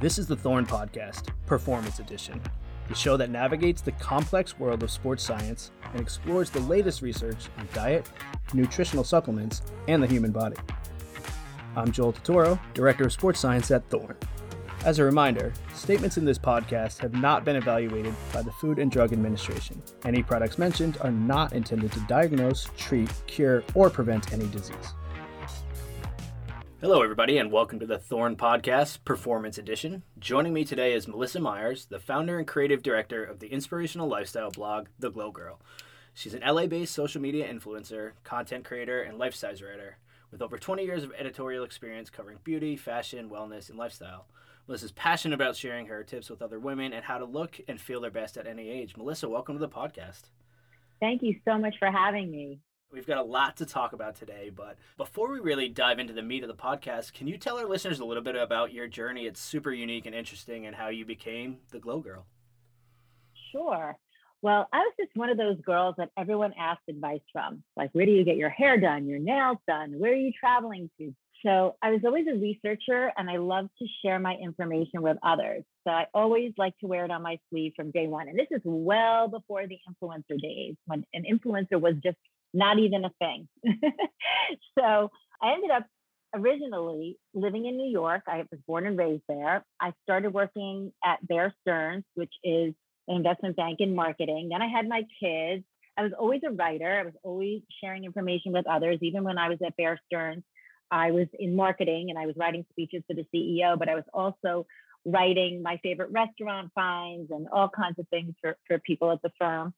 This is the Thorne Podcast, Performance Edition, the show that navigates the complex world of sports science and explores the latest research on diet, nutritional supplements, and the human body. I'm Joel Totoro, Director of Sports Science at Thorne. As a reminder, statements in this podcast have not been evaluated by the Food and Drug Administration. Any products mentioned are not intended to diagnose, treat, cure, or prevent any disease. Hello, everybody, and welcome to the Thorne Podcast Performance Edition. Joining me today is Melissa Myers, the founder and creative director of the inspirational lifestyle blog, The Glow Girl. She's an LA based social media influencer, content creator, and lifestyle writer with over 20 years of editorial experience covering beauty, fashion, wellness, and lifestyle. Melissa's passionate about sharing her tips with other women and how to look and feel their best at any age. Melissa, welcome to the podcast. Thank you so much for having me. We've got a lot to talk about today, but before we really dive into the meat of the podcast, can you tell our listeners a little bit about your journey? It's super unique and interesting, and how you became the Glow Girl. Sure. Well, I was just one of those girls that everyone asked advice from. Like, where do you get your hair done, your nails done? Where are you traveling to? So I was always a researcher and I love to share my information with others. So I always like to wear it on my sleeve from day one. And this is well before the influencer days when an influencer was just not even a thing. so I ended up originally living in New York. I was born and raised there. I started working at Bear Stearns, which is an investment bank in marketing. Then I had my kids. I was always a writer. I was always sharing information with others. Even when I was at Bear Stearns, I was in marketing and I was writing speeches for the CEO, but I was also writing my favorite restaurant finds and all kinds of things for, for people at the firm.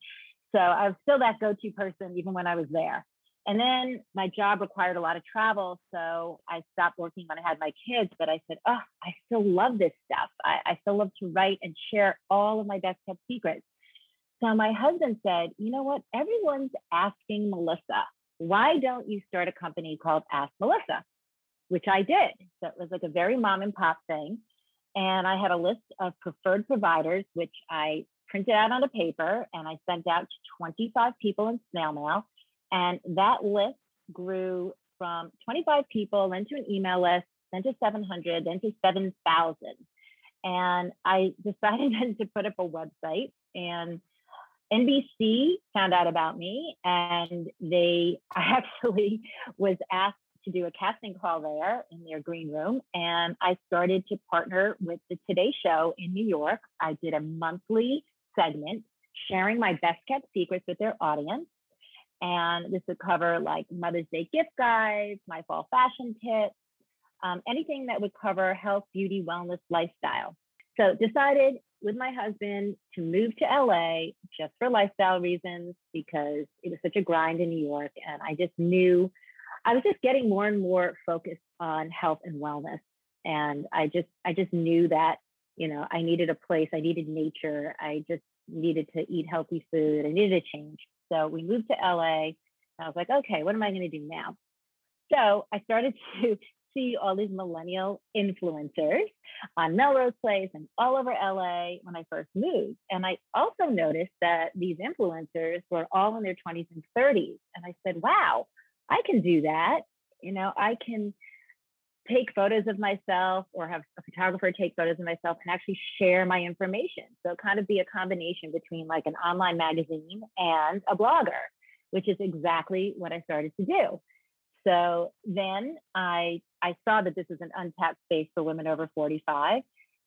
So I was still that go to person even when I was there. And then my job required a lot of travel. So I stopped working when I had my kids, but I said, oh, I still love this stuff. I, I still love to write and share all of my best kept secrets. So my husband said, you know what? Everyone's asking Melissa, why don't you start a company called Ask Melissa? Which I did. So it was like a very mom and pop thing. And I had a list of preferred providers, which I printed out on a paper and I sent out to 25 people in snail mail. And that list grew from 25 people, then to an email list, then to 700, then to 7,000. And I decided then to put up a website and NBC found out about me and they actually was asked to do a casting call there in their green room and I started to partner with the Today Show in New York. I did a monthly segment sharing my best kept secrets with their audience. And this would cover like Mother's Day gift guides, my fall fashion tips, um, anything that would cover health, beauty, wellness, lifestyle. So decided with my husband to move to LA just for lifestyle reasons because it was such a grind in New York. And I just knew I was just getting more and more focused on health and wellness. And I just I just knew that you know, I needed a place, I needed nature, I just needed to eat healthy food, I needed a change. So we moved to LA. I was like, okay, what am I going to do now? So I started to see all these millennial influencers on Melrose Place and all over LA when I first moved. And I also noticed that these influencers were all in their 20s and 30s. And I said, wow, I can do that. You know, I can take photos of myself or have a photographer take photos of myself and actually share my information. So kind of be a combination between like an online magazine and a blogger, which is exactly what I started to do. So then I I saw that this is an untapped space for women over 45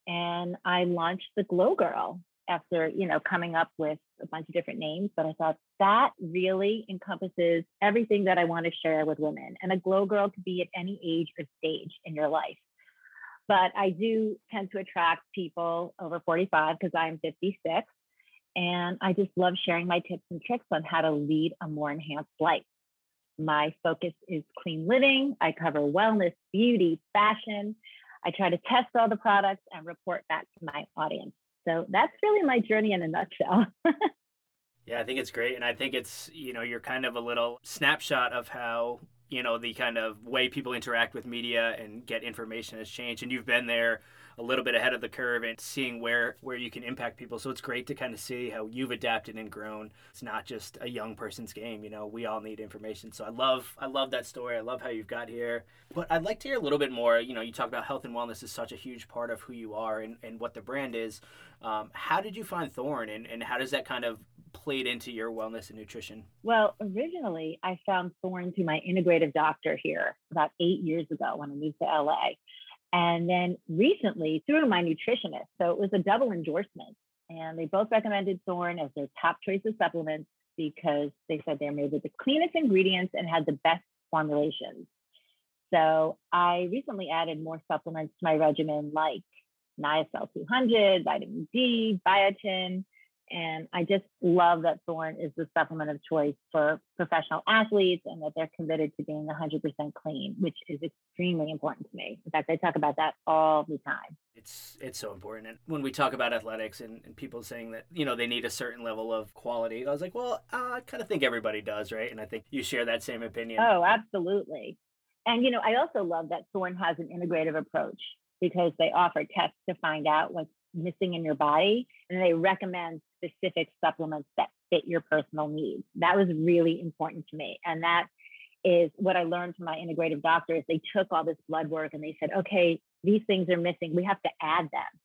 and I launched the Glow Girl after you know coming up with a bunch of different names but i thought that really encompasses everything that i want to share with women and a glow girl could be at any age or stage in your life. But i do tend to attract people over 45 because i'm 56 and i just love sharing my tips and tricks on how to lead a more enhanced life. My focus is clean living i cover wellness beauty fashion. I try to test all the products and report back to my audience. So that's really my journey in a nutshell. yeah, I think it's great. And I think it's, you know, you're kind of a little snapshot of how, you know, the kind of way people interact with media and get information has changed. And you've been there a little bit ahead of the curve and seeing where where you can impact people. So it's great to kind of see how you've adapted and grown. It's not just a young person's game. You know, we all need information. So I love I love that story. I love how you've got here. But I'd like to hear a little bit more. You know, you talk about health and wellness is such a huge part of who you are and, and what the brand is. Um, how did you find Thorne and, and how does that kind of played into your wellness and nutrition? Well, originally I found Thorne through my integrative doctor here about eight years ago when I moved to LA. And then recently through my nutritionist. So it was a double endorsement. And they both recommended Thorne as their top choice of supplements because they said they're made with the cleanest ingredients and had the best formulations. So I recently added more supplements to my regimen like Niacel 200, vitamin D, biotin, and I just love that Thorne is the supplement of choice for professional athletes and that they're committed to being 100% clean, which is extremely important to me. In fact, I talk about that all the time. It's it's so important. And when we talk about athletics and, and people saying that, you know, they need a certain level of quality, I was like, well, uh, I kind of think everybody does, right? And I think you share that same opinion. Oh, absolutely. And, you know, I also love that Thorne has an integrative approach because they offer tests to find out what's missing in your body and they recommend specific supplements that fit your personal needs. That was really important to me. And that is what I learned from my integrative doctors. They took all this blood work and they said, okay, these things are missing. We have to add them.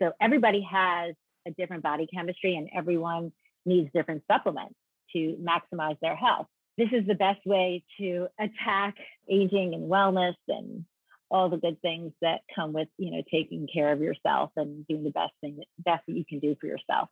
So everybody has a different body chemistry and everyone needs different supplements to maximize their health. This is the best way to attack aging and wellness and all the good things that come with, you know, taking care of yourself and doing the best thing best that you can do for yourself.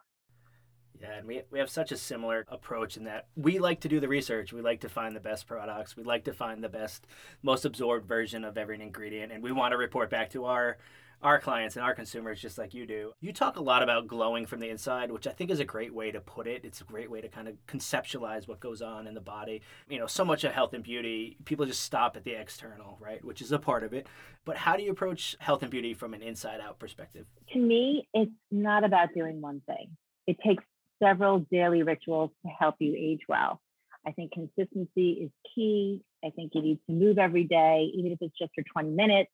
Yeah, and we, we have such a similar approach in that we like to do the research. We like to find the best products. We like to find the best, most absorbed version of every ingredient, and we want to report back to our our clients and our consumers just like you do. You talk a lot about glowing from the inside, which I think is a great way to put it. It's a great way to kind of conceptualize what goes on in the body. You know, so much of health and beauty, people just stop at the external, right? Which is a part of it. But how do you approach health and beauty from an inside out perspective? To me, it's not about doing one thing. It takes several daily rituals to help you age well. I think consistency is key. I think you need to move every day, even if it's just for 20 minutes.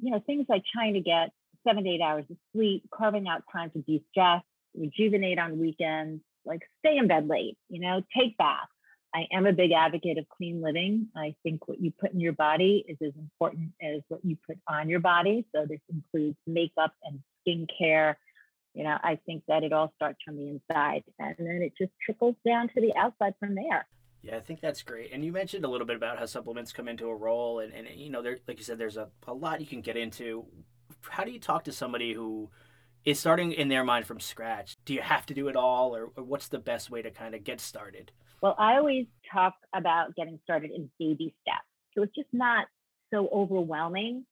You know, things like trying to get seven to eight hours of sleep, carving out time to de stress, rejuvenate on weekends, like stay in bed late, you know, take baths. I am a big advocate of clean living. I think what you put in your body is as important as what you put on your body. So this includes makeup and skincare, you know, I think that it all starts from the inside and then it just trickles down to the outside from there. Yeah, I think that's great. And you mentioned a little bit about how supplements come into a role. And, and you know, there, like you said, there's a, a lot you can get into. How do you talk to somebody who is starting in their mind from scratch? Do you have to do it all, or, or what's the best way to kind of get started? Well, I always talk about getting started in baby steps. So it's just not so overwhelming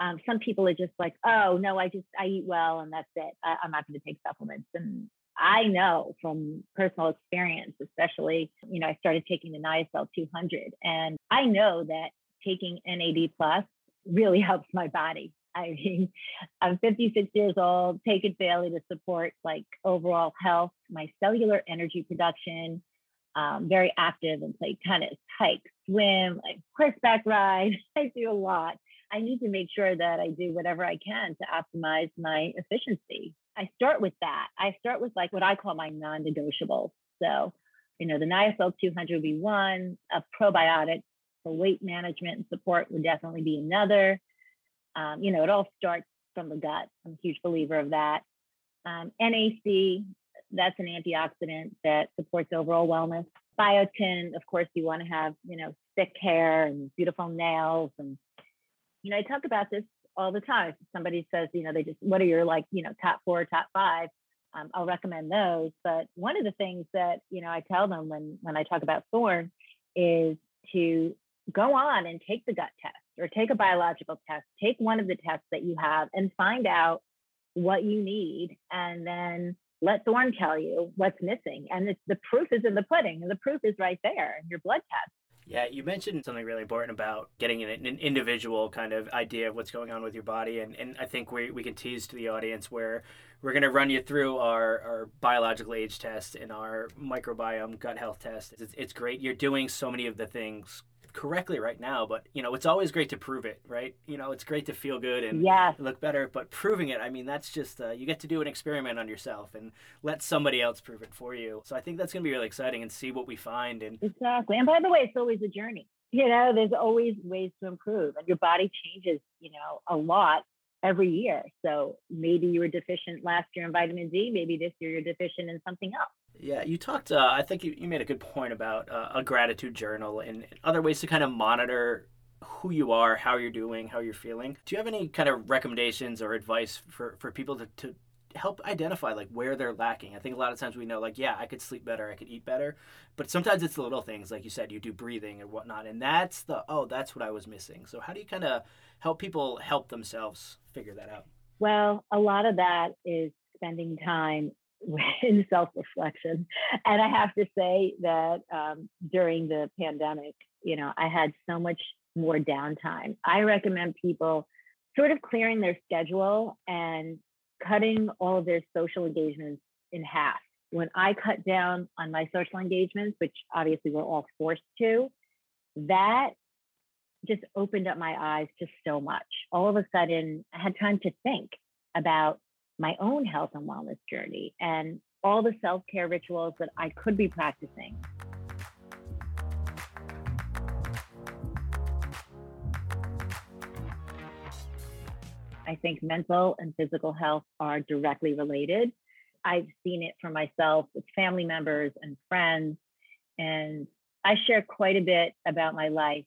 um, some people are just like, oh no, I just I eat well and that's it. I, I'm not going to take supplements. And I know from personal experience, especially, you know, I started taking the Niacel 200, and I know that taking NAD plus really helps my body. I mean, I'm 56 years old, take it daily to support like overall health, my cellular energy production. Um, very active and play tennis, hike, swim, like horseback ride. I do a lot. I need to make sure that I do whatever I can to optimize my efficiency. I start with that. I start with like what I call my non negotiables. So, you know, the Niacel 200 would be one, a probiotic for weight management and support would definitely be another. Um, you know, it all starts from the gut. I'm a huge believer of that. Um, NAC, that's an antioxidant that supports overall wellness. Biotin, of course, you want to have, you know, thick hair and beautiful nails and you know, I talk about this all the time. If somebody says, you know, they just, what are your like, you know, top four, top five? Um, I'll recommend those. But one of the things that, you know, I tell them when, when I talk about Thorne is to go on and take the gut test or take a biological test, take one of the tests that you have and find out what you need. And then let Thorne tell you what's missing. And the proof is in the pudding and the proof is right there in your blood test. Yeah, you mentioned something really important about getting an, an, individual kind of idea of what's going on with your body. And, and I think we, we can tease to the audience where we're going to run you through our, our biological age test and our microbiome gut health test. It's, it's great. You're doing so many of the things correctly right now, but you know, it's always great to prove it, right? You know, it's great to feel good and yes. look better, but proving it, I mean, that's just uh, you get to do an experiment on yourself and let somebody else prove it for you. So I think that's going to be really exciting and see what we find. And exactly. And by the way, it's always a journey. You know, there's always ways to improve, and your body changes. You know, a lot every year. So maybe you were deficient last year in vitamin D. Maybe this year you're deficient in something else. Yeah, you talked. Uh, I think you, you made a good point about uh, a gratitude journal and other ways to kind of monitor who you are, how you're doing, how you're feeling. Do you have any kind of recommendations or advice for, for people to, to help identify like where they're lacking? I think a lot of times we know like, yeah, I could sleep better, I could eat better, but sometimes it's the little things like you said, you do breathing and whatnot, and that's the oh, that's what I was missing. So how do you kind of help people help themselves figure that out? Well, a lot of that is spending time in self reflection. And I have to say that um, during the pandemic, you know, I had so much more downtime. I recommend people sort of clearing their schedule and cutting all of their social engagements in half. When I cut down on my social engagements, which obviously we're all forced to, that just opened up my eyes to so much. All of a sudden, I had time to think about my own health and wellness journey and all the self care rituals that I could be practicing. I think mental and physical health are directly related. I've seen it for myself with family members and friends. And I share quite a bit about my life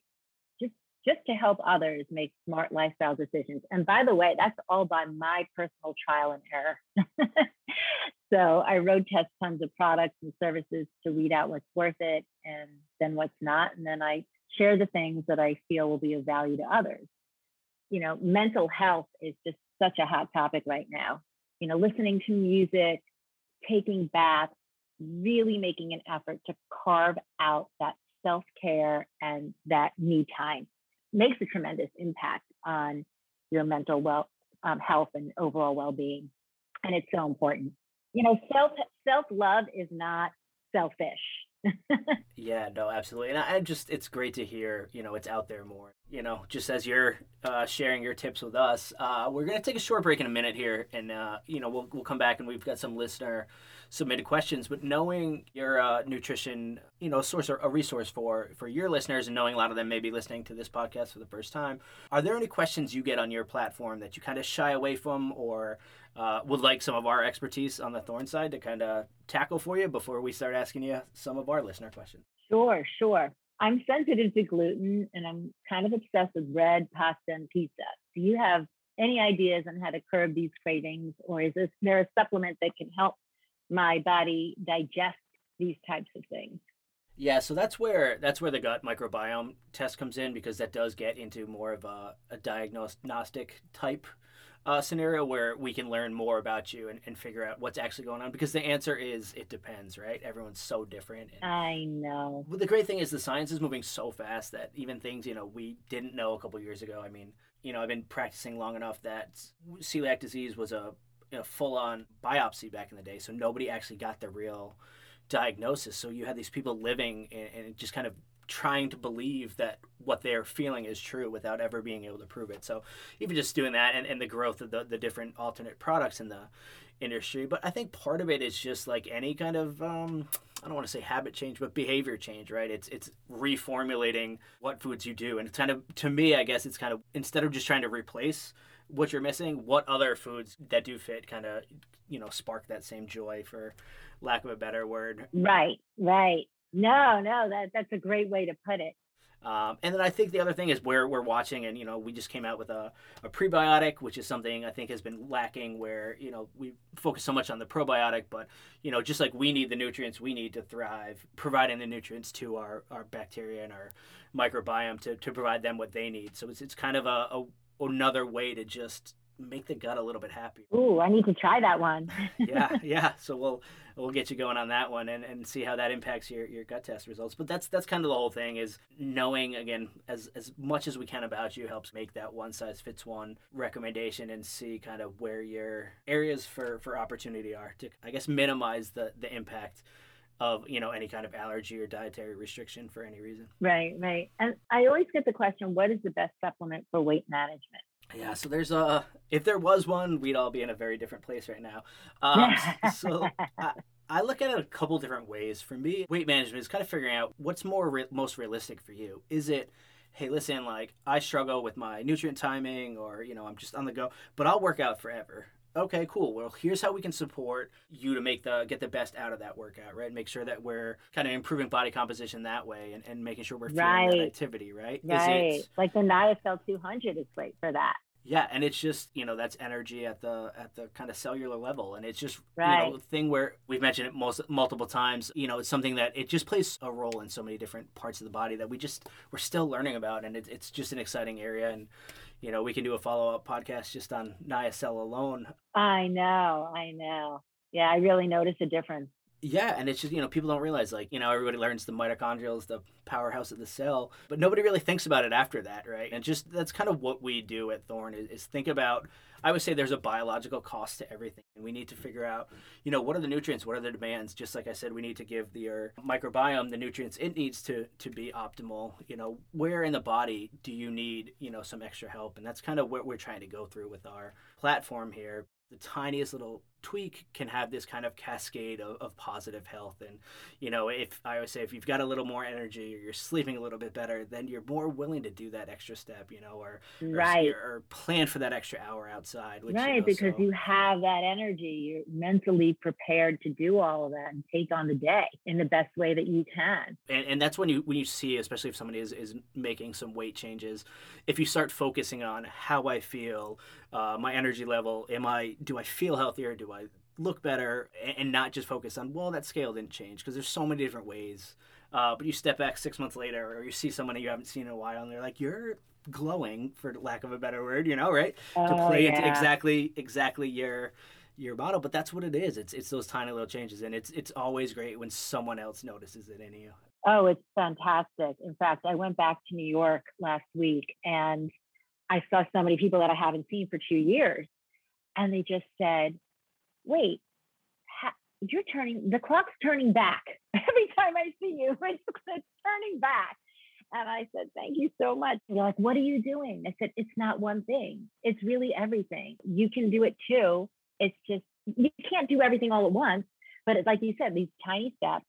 just to help others make smart lifestyle decisions. And by the way, that's all by my personal trial and error. so I road test tons of products and services to weed out what's worth it and then what's not. And then I share the things that I feel will be of value to others. You know, mental health is just such a hot topic right now. You know, listening to music, taking baths, really making an effort to carve out that self care and that me time makes a tremendous impact on your mental well um, health and overall well-being and it's so important. You know self self love is not selfish yeah, no, absolutely. And I, I, just, it's great to hear, you know, it's out there more. You know, just as you're uh, sharing your tips with us, uh, we're going to take a short break in a minute here. And, uh, you know, we'll, we'll come back and we've got some listener submitted questions. But knowing your uh, nutrition, you know, source or a resource for, for your listeners and knowing a lot of them may be listening to this podcast for the first time, are there any questions you get on your platform that you kind of shy away from or uh, would like some of our expertise on the Thorne side to kind of tackle for you before we start asking you some of our listener questions? Sure, sure. I'm sensitive to gluten and I'm kind of obsessed with bread, pasta, and pizza. Do you have any ideas on how to curb these cravings, or is this, there a supplement that can help my body digest these types of things? Yeah, so that's where that's where the gut microbiome test comes in because that does get into more of a, a diagnostic type uh, scenario where we can learn more about you and, and figure out what's actually going on because the answer is it depends right? Everyone's so different i know. The great thing is the science is moving so fast that even things you know we didn't know a couple years ago. I mean you know i've been practicing long enough that celiac disease was a know, full-on biopsy back in the day so nobody actually got the real diagnosis. So you had these people living and, and just kind of trying to believe that what they're feeling is true without ever being able to prove it. So even just doing that and, and the growth of the, the different alternate products in the industry. But I think part of it is just like any kind of um, I don't want to say habit change, but behavior change, right? It's it's reformulating what foods you do. And it's kind of to me, I guess it's kind of instead of just trying to replace what you're missing, what other foods that do fit kind of, you know, spark that same joy for lack of a better word. Right, right. No, no, that that's a great way to put it. Um, and then I think the other thing is where we're watching, and you know, we just came out with a, a prebiotic, which is something I think has been lacking. Where you know we focus so much on the probiotic, but you know, just like we need the nutrients we need to thrive, providing the nutrients to our, our bacteria and our microbiome to, to provide them what they need. So it's it's kind of a, a another way to just make the gut a little bit happier. Ooh, I need to try that one. yeah, yeah. So we'll we'll get you going on that one and, and see how that impacts your, your gut test results. But that's that's kind of the whole thing is knowing again as as much as we can about you helps make that one size fits one recommendation and see kind of where your areas for for opportunity are to I guess minimize the the impact of you know any kind of allergy or dietary restriction for any reason. Right, right. And I always get the question, what is the best supplement for weight management? Yeah, so there's a if there was one, we'd all be in a very different place right now. Um, so I, I, look at it a couple different ways. For me, weight management is kind of figuring out what's more re- most realistic for you. Is it hey, listen, like I struggle with my nutrient timing, or you know, I'm just on the go, but I'll work out forever okay cool. Well here's how we can support you to make the get the best out of that workout right? Make sure that we're kind of improving body composition that way and, and making sure we're feeling right. that activity right? Right. it, like the niacel 200 is great for that. Yeah and it's just you know that's energy at the at the kind of cellular level and it's just right. you know thing where we've mentioned it most multiple times you know it's something that it just plays a role in so many different parts of the body that we just we're still learning about and it, it's just an exciting area and you know, we can do a follow up podcast just on Niacel alone. I know, I know. Yeah, I really notice a difference. Yeah, and it's just, you know, people don't realize, like, you know, everybody learns the mitochondrial is the powerhouse of the cell, but nobody really thinks about it after that, right? And just that's kind of what we do at Thorne is, is think about I would say there's a biological cost to everything. And we need to figure out, you know, what are the nutrients, what are the demands? Just like I said, we need to give the microbiome the nutrients it needs to to be optimal. You know, where in the body do you need, you know, some extra help? And that's kind of what we're trying to go through with our platform here the tiniest little tweak can have this kind of cascade of, of, positive health. And you know if i always say if you've got a little more energy or you're sleeping a little bit better then you're more willing to do that extra step you know or right. or, or plan for that extra hour outside which, right you know, because so... you have that energy. You're mentally prepared to do all of that and take on the day in the best way that you can. And, and that's when you when you see especially if somebody is, is making some weight changes if you start focusing on how i feel uh, my energy level am i do i feel healthier? Do i look better and not just focus on well that scale didn't change because there's so many different ways. Uh, but you step back six months later or you see someone you haven't seen in a while and they're like you're glowing for lack of a better word you know right? Oh, to play yeah. into exactly exactly your your model. But that's what it is. It's it's those tiny little changes and it's it's always great when someone else notices it in you. Oh it's fantastic. In fact i went back to new york last week and i saw so many people that i haven't seen for two years and they just said wait, ha- you're turning, the clock's turning back. Every time I see you, it's, it's turning back. And I said, Thank you so much. And they're like, What are you doing? I said, It's not one thing, it's really everything. You can do it too. It's just, you can't do everything all at once. But it's like you said, these tiny steps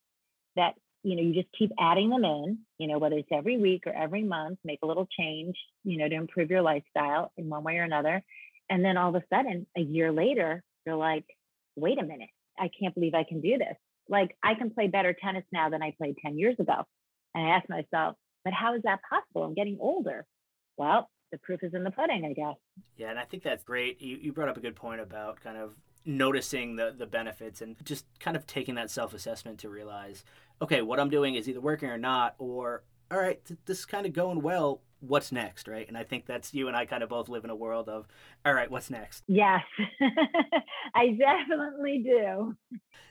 that, you know, you just keep adding them in, you know, whether it's every week or every month, make a little change, you know, to improve your lifestyle in one way or another. And then all of a sudden, a year later, you're like, wait a minute, I can't believe I can do this. Like I can play better tennis now than I played 10 years ago. And I asked myself, but how is that possible? I'm getting older. Well, the proof is in the pudding, I guess. Yeah, and I think that's great. You, you brought up a good point about kind of noticing the, the benefits and just kind of taking that self assessment to realize, okay, what I'm doing is either working or not, or all right, this is kind of going well what's next, right? And I think that's you and I kind of both live in a world of, all right, what's next? Yes, I definitely do.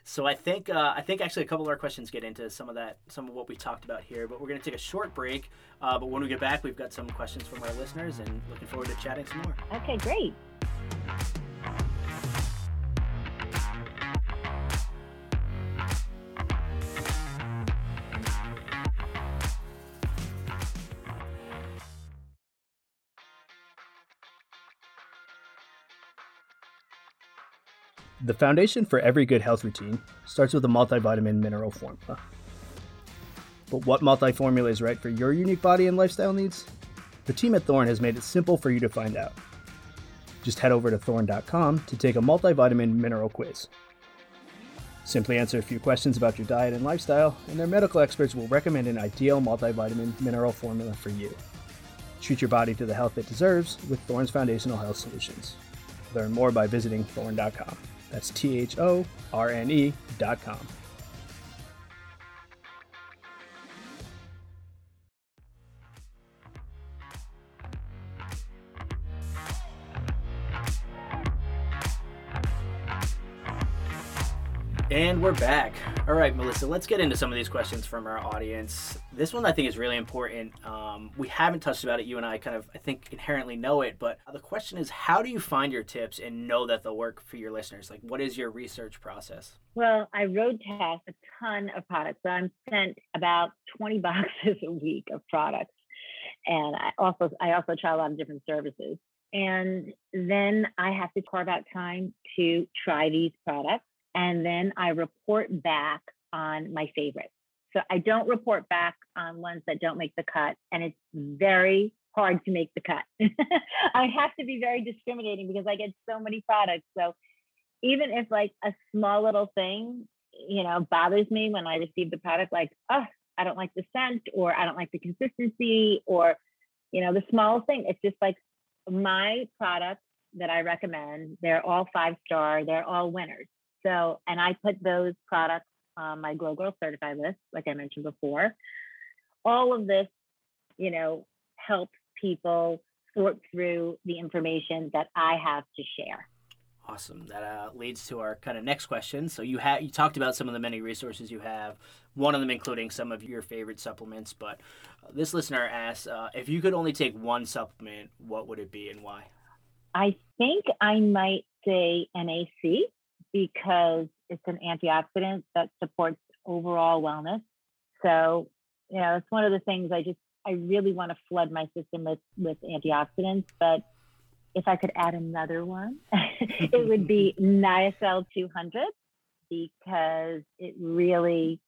So I think uh, I think actually a couple of our questions get into some of that, some of what we talked about here. But we're going to take a short break. Uh, but when we get back, we've got some questions from our listeners, and looking forward to chatting some more. Okay, great. The foundation for every good health routine starts with a multivitamin mineral formula. But what multi formula is right for your unique body and lifestyle needs? The team at Thorne has made it simple for you to find out. Just head over to thorne.com to take a multivitamin mineral quiz. Simply answer a few questions about your diet and lifestyle, and their medical experts will recommend an ideal multivitamin mineral formula for you. Treat your body to the health it deserves with Thorne's Foundational Health Solutions. Learn more by visiting thorne.com. That's T H O R N E dot com. And we're back. All right, Melissa, let's get into some of these questions from our audience. This one I think is really important. Um, we haven't touched about it. You and I kind of, I think, inherently know it. But the question is, how do you find your tips and know that they'll work for your listeners? Like, what is your research process? Well, I road test a ton of products. So I'm sent about 20 boxes a week of products. And I also, I also try a lot of different services. And then I have to carve out time to try these products and then I report back on my favorites. So I don't report back on ones that don't make the cut, and it's very hard to make the cut. I have to be very discriminating because I get so many products. So even if like a small little thing, you know, bothers me when I receive the product, like, oh, I don't like the scent or I don't like the consistency or, you know, the small thing, it's just like my products that I recommend, they're all five star, they're all winners. So, and I put those products on my Glow Girl certified list, like I mentioned before. All of this, you know, helps people sort through the information that I have to share. Awesome. That uh, leads to our kind of next question. So you have you talked about some of the many resources you have. One of them including some of your favorite supplements. But uh, this listener asks, uh, if you could only take one supplement, what would it be and why? I think I might say NAC because it's an antioxidant that supports overall wellness. So, you know, it's one of the things I just I really want to flood my system with with antioxidants, but if I could add another one, it would be Niacel 200 because it really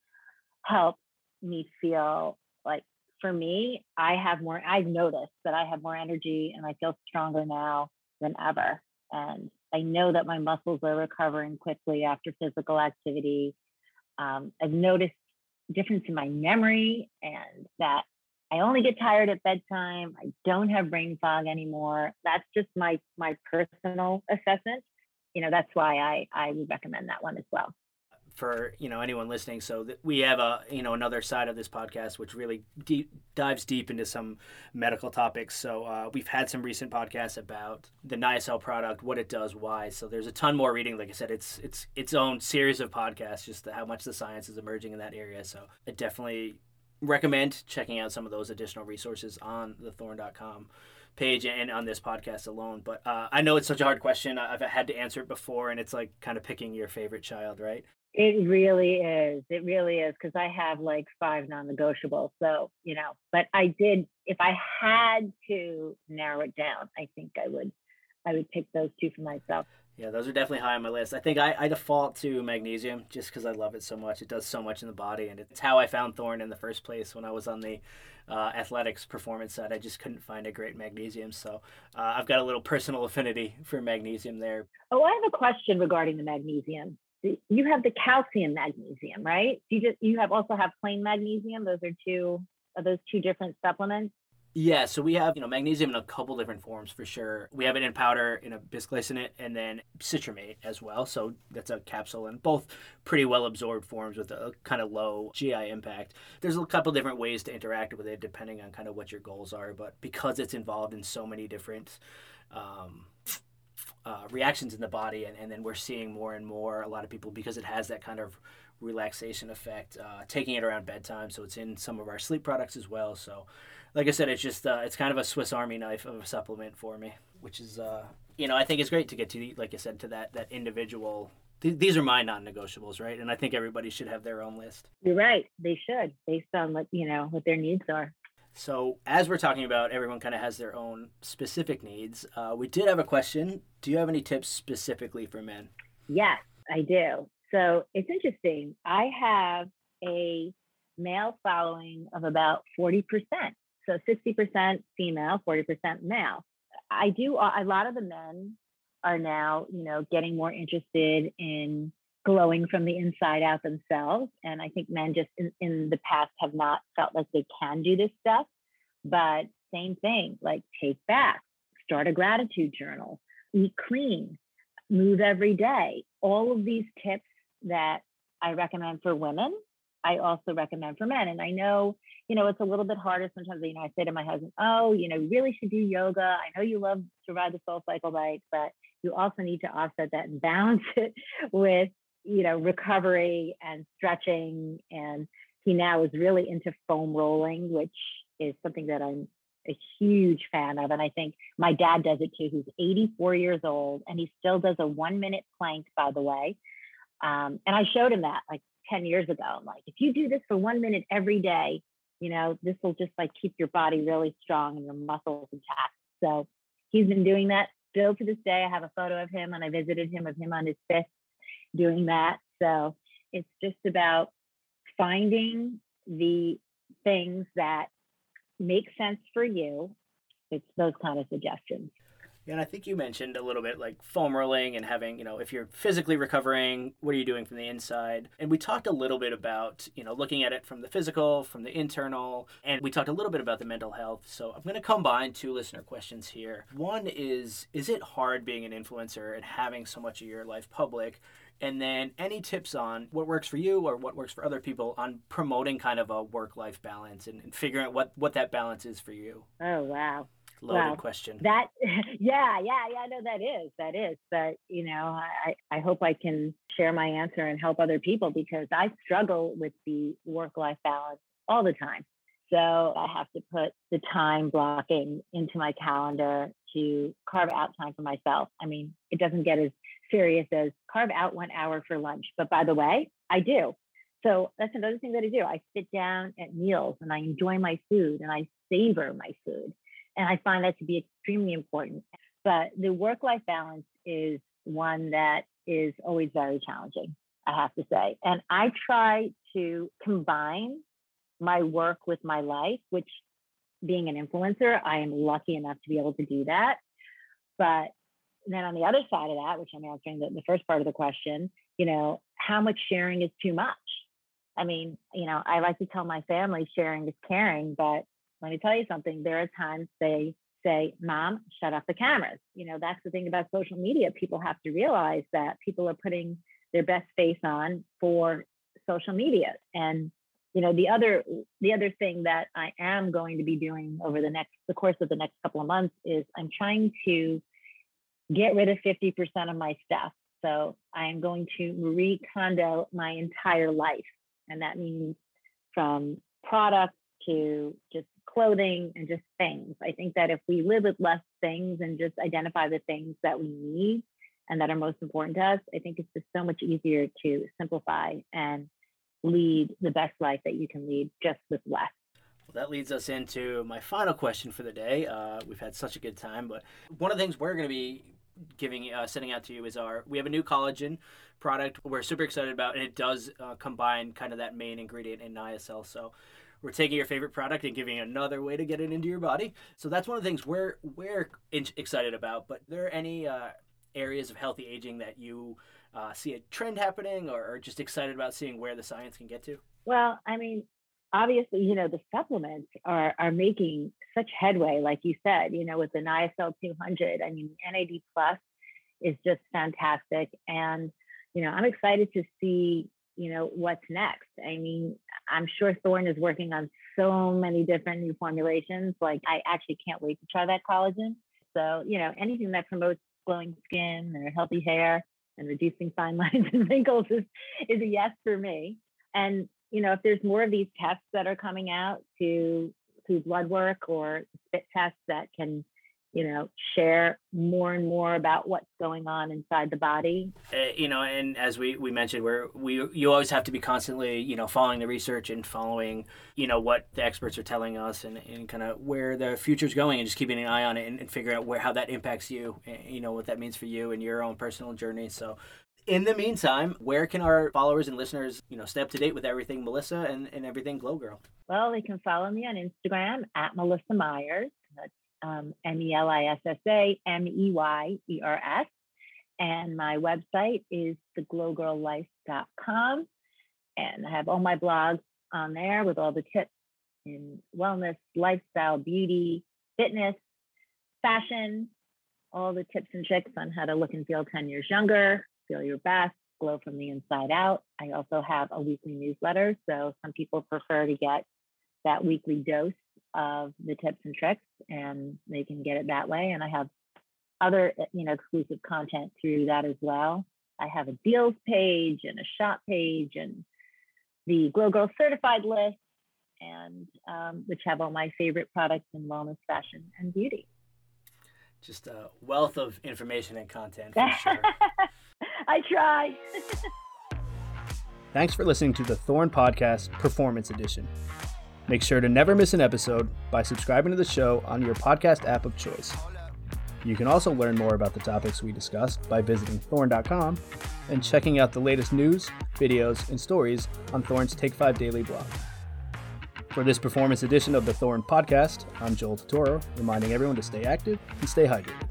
helps me feel like for me, I have more, I've noticed that I have more energy and I feel stronger now than ever. And I know that my muscles are recovering quickly after physical activity. Um, I've noticed difference in my memory and that I only get tired at bedtime. I don't have brain fog anymore. That's just my my personal assessment. You know, that's why I I would recommend that one as well for you know anyone listening. So we have a you know another side of this podcast which really deep, dives deep into some medical topics. So uh, we've had some recent podcasts about the Niacel product, what it does, why. So there's a ton more reading. Like I said, it's it's its own series of podcasts, just how much the science is emerging in that area. So I definitely recommend checking out some of those additional resources on the thorne.com page and on this podcast alone. But uh, I know it's such a hard question. I've had to answer it before, and it's like kind of picking your favorite child, right? It really is. It really is because I have like five non-negotiables. So you know, but I did. If I had to narrow it down, I think I would. I would pick those two for myself. Yeah, those are definitely high on my list. I think I, I default to magnesium just because I love it so much. It does so much in the body, and it's how I found Thorne in the first place when I was on the uh, athletics performance side. I just couldn't find a great magnesium, so uh, I've got a little personal affinity for magnesium there. Oh, I have a question regarding the magnesium. You have the calcium magnesium, right? You just you have also have plain magnesium. Those are two are those two different supplements. Yeah, so we have you know magnesium in a couple different forms for sure. We have it in powder, in a bisglycinate, and then citramate as well. So that's a capsule, and both pretty well absorbed forms with a kind of low GI impact. There's a couple different ways to interact with it depending on kind of what your goals are, but because it's involved in so many different um, uh, reactions in the body, and, and then we're seeing more and more a lot of people because it has that kind of relaxation effect, uh, taking it around bedtime. So it's in some of our sleep products as well. So like I said, it's just uh, it's kind of a Swiss Army knife of a supplement for me, which is uh, you know I think it's great to get to like I said to that that individual. Th- these are my non-negotiables, right? And I think everybody should have their own list. You're right; they should, based on what you know what their needs are. So as we're talking about, everyone kind of has their own specific needs. Uh, we did have a question. Do you have any tips specifically for men? Yes, I do. So it's interesting. I have a male following of about 40%. So 60% female, 40% male. I do, a lot of the men are now, you know, getting more interested in glowing from the inside out themselves. And I think men just in, in the past have not felt like they can do this stuff. But same thing, like take back, start a gratitude journal, eat clean, move every day. All of these tips that I recommend for women I also recommend for men. And I know, you know, it's a little bit harder sometimes. You know, I say to my husband, oh, you know, you really should do yoga. I know you love to ride the soul cycle bike, but you also need to offset that and balance it with you know, recovery and stretching. And he now is really into foam rolling, which is something that I'm a huge fan of. And I think my dad does it too. He's 84 years old and he still does a one minute plank, by the way. Um, and I showed him that like 10 years ago. I'm like, if you do this for one minute every day, you know, this will just like keep your body really strong and your muscles intact. So he's been doing that still to this day. I have a photo of him and I visited him of him on his fifth doing that. So it's just about finding the things that make sense for you. It's those kind of suggestions. Yeah, and I think you mentioned a little bit like foam rolling and having, you know, if you're physically recovering, what are you doing from the inside? And we talked a little bit about, you know, looking at it from the physical, from the internal, and we talked a little bit about the mental health. So I'm going to combine two listener questions here. One is Is it hard being an influencer and having so much of your life public? And then any tips on what works for you or what works for other people on promoting kind of a work life balance and, and, figuring out what, what that balance is for you? Oh, wow. Loaded wow. question. That, yeah, yeah, yeah, no, that is, that is. But, you know, I, I hope I can share my answer and help other people because I struggle with the work life balance all the time. So I have to put the time blocking into my calendar to carve out time for myself. I mean, it doesn't get as serious as carve out one hour for lunch. But by the way, I do. So that's another thing that I do. I sit down at meals and I enjoy my food and I savor my food. And I find that to be extremely important. But the work life balance is one that is always very challenging, I have to say. And I try to combine my work with my life, which being an influencer, I am lucky enough to be able to do that. But then on the other side of that, which I'm answering the, the first part of the question, you know, how much sharing is too much? I mean, you know, I like to tell my family sharing is caring, but let me tell you something. There are times they say, Mom, shut off the cameras. You know, that's the thing about social media. People have to realize that people are putting their best face on for social media. And, you know, the other the other thing that I am going to be doing over the next the course of the next couple of months is I'm trying to get rid of 50% of my stuff. So I am going to recondo my entire life. And that means from products to just clothing and just things. I think that if we live with less things and just identify the things that we need and that are most important to us, I think it's just so much easier to simplify and lead the best life that you can lead just with less. Well, that leads us into my final question for the day. Uh, we've had such a good time, but one of the things we're going to be giving uh, sending out to you is our we have a new collagen product. We're super excited about and it does uh, combine kind of that main ingredient in niacin. So we're taking your favorite product and giving another way to get it into your body. So that's one of the things we're we're in- excited about. But there are any uh, areas of healthy aging that you uh, see a trend happening or, or just excited about seeing where the science can get to? Well i mean obviously, you know, the supplements are are making such headway, like you said, you know, with the NiaCel 200. I mean, NAD plus is just fantastic, and you know, I'm excited to see, you know, what's next. I mean, I'm sure Thorne is working on so many different new formulations. Like, I actually can't wait to try that collagen. So, you know, anything that promotes glowing skin or healthy hair and reducing fine lines and wrinkles is is a yes for me. And you know, if there's more of these tests that are coming out to through blood work or spit tests that can, you know, share more and more about what's going on inside the body. Uh, you know, and as we, we mentioned, where we you always have to be constantly, you know, following the research and following, you know, what the experts are telling us and, and kind of where the future's going and just keeping an eye on it and, and figuring out where how that impacts you, eh, you know, what that means for you and your own personal journey. So in the meantime, where can our followers and listeners, you know, stay up to date with everything Melissa and, and everything Glow Girl? Well, they can follow me on Instagram at Melissa Myers. That's um, M E L I S S A M E Y E R S. And my website is theglowgirllife.com. And I have all my blogs on there with all the tips in wellness, lifestyle, beauty, fitness, fashion, all the tips and tricks on how to look and feel 10 years younger feel your best, glow from the inside out. I also have a weekly newsletter. So some people prefer to get that weekly dose of the tips and tricks and they can get it that way. And I have other, you know, exclusive content through that as well. I have a deals page and a shop page and the Glow Girl certified list, and um, which have all my favorite products in wellness, fashion, and beauty. Just a wealth of information and content for sure. I try. Thanks for listening to the Thorne Podcast Performance Edition. Make sure to never miss an episode by subscribing to the show on your podcast app of choice. You can also learn more about the topics we discussed by visiting thorne.com and checking out the latest news, videos, and stories on Thorne's Take 5 Daily blog. For this performance edition of the Thorne podcast, I'm Joel Totoro, reminding everyone to stay active and stay hydrated.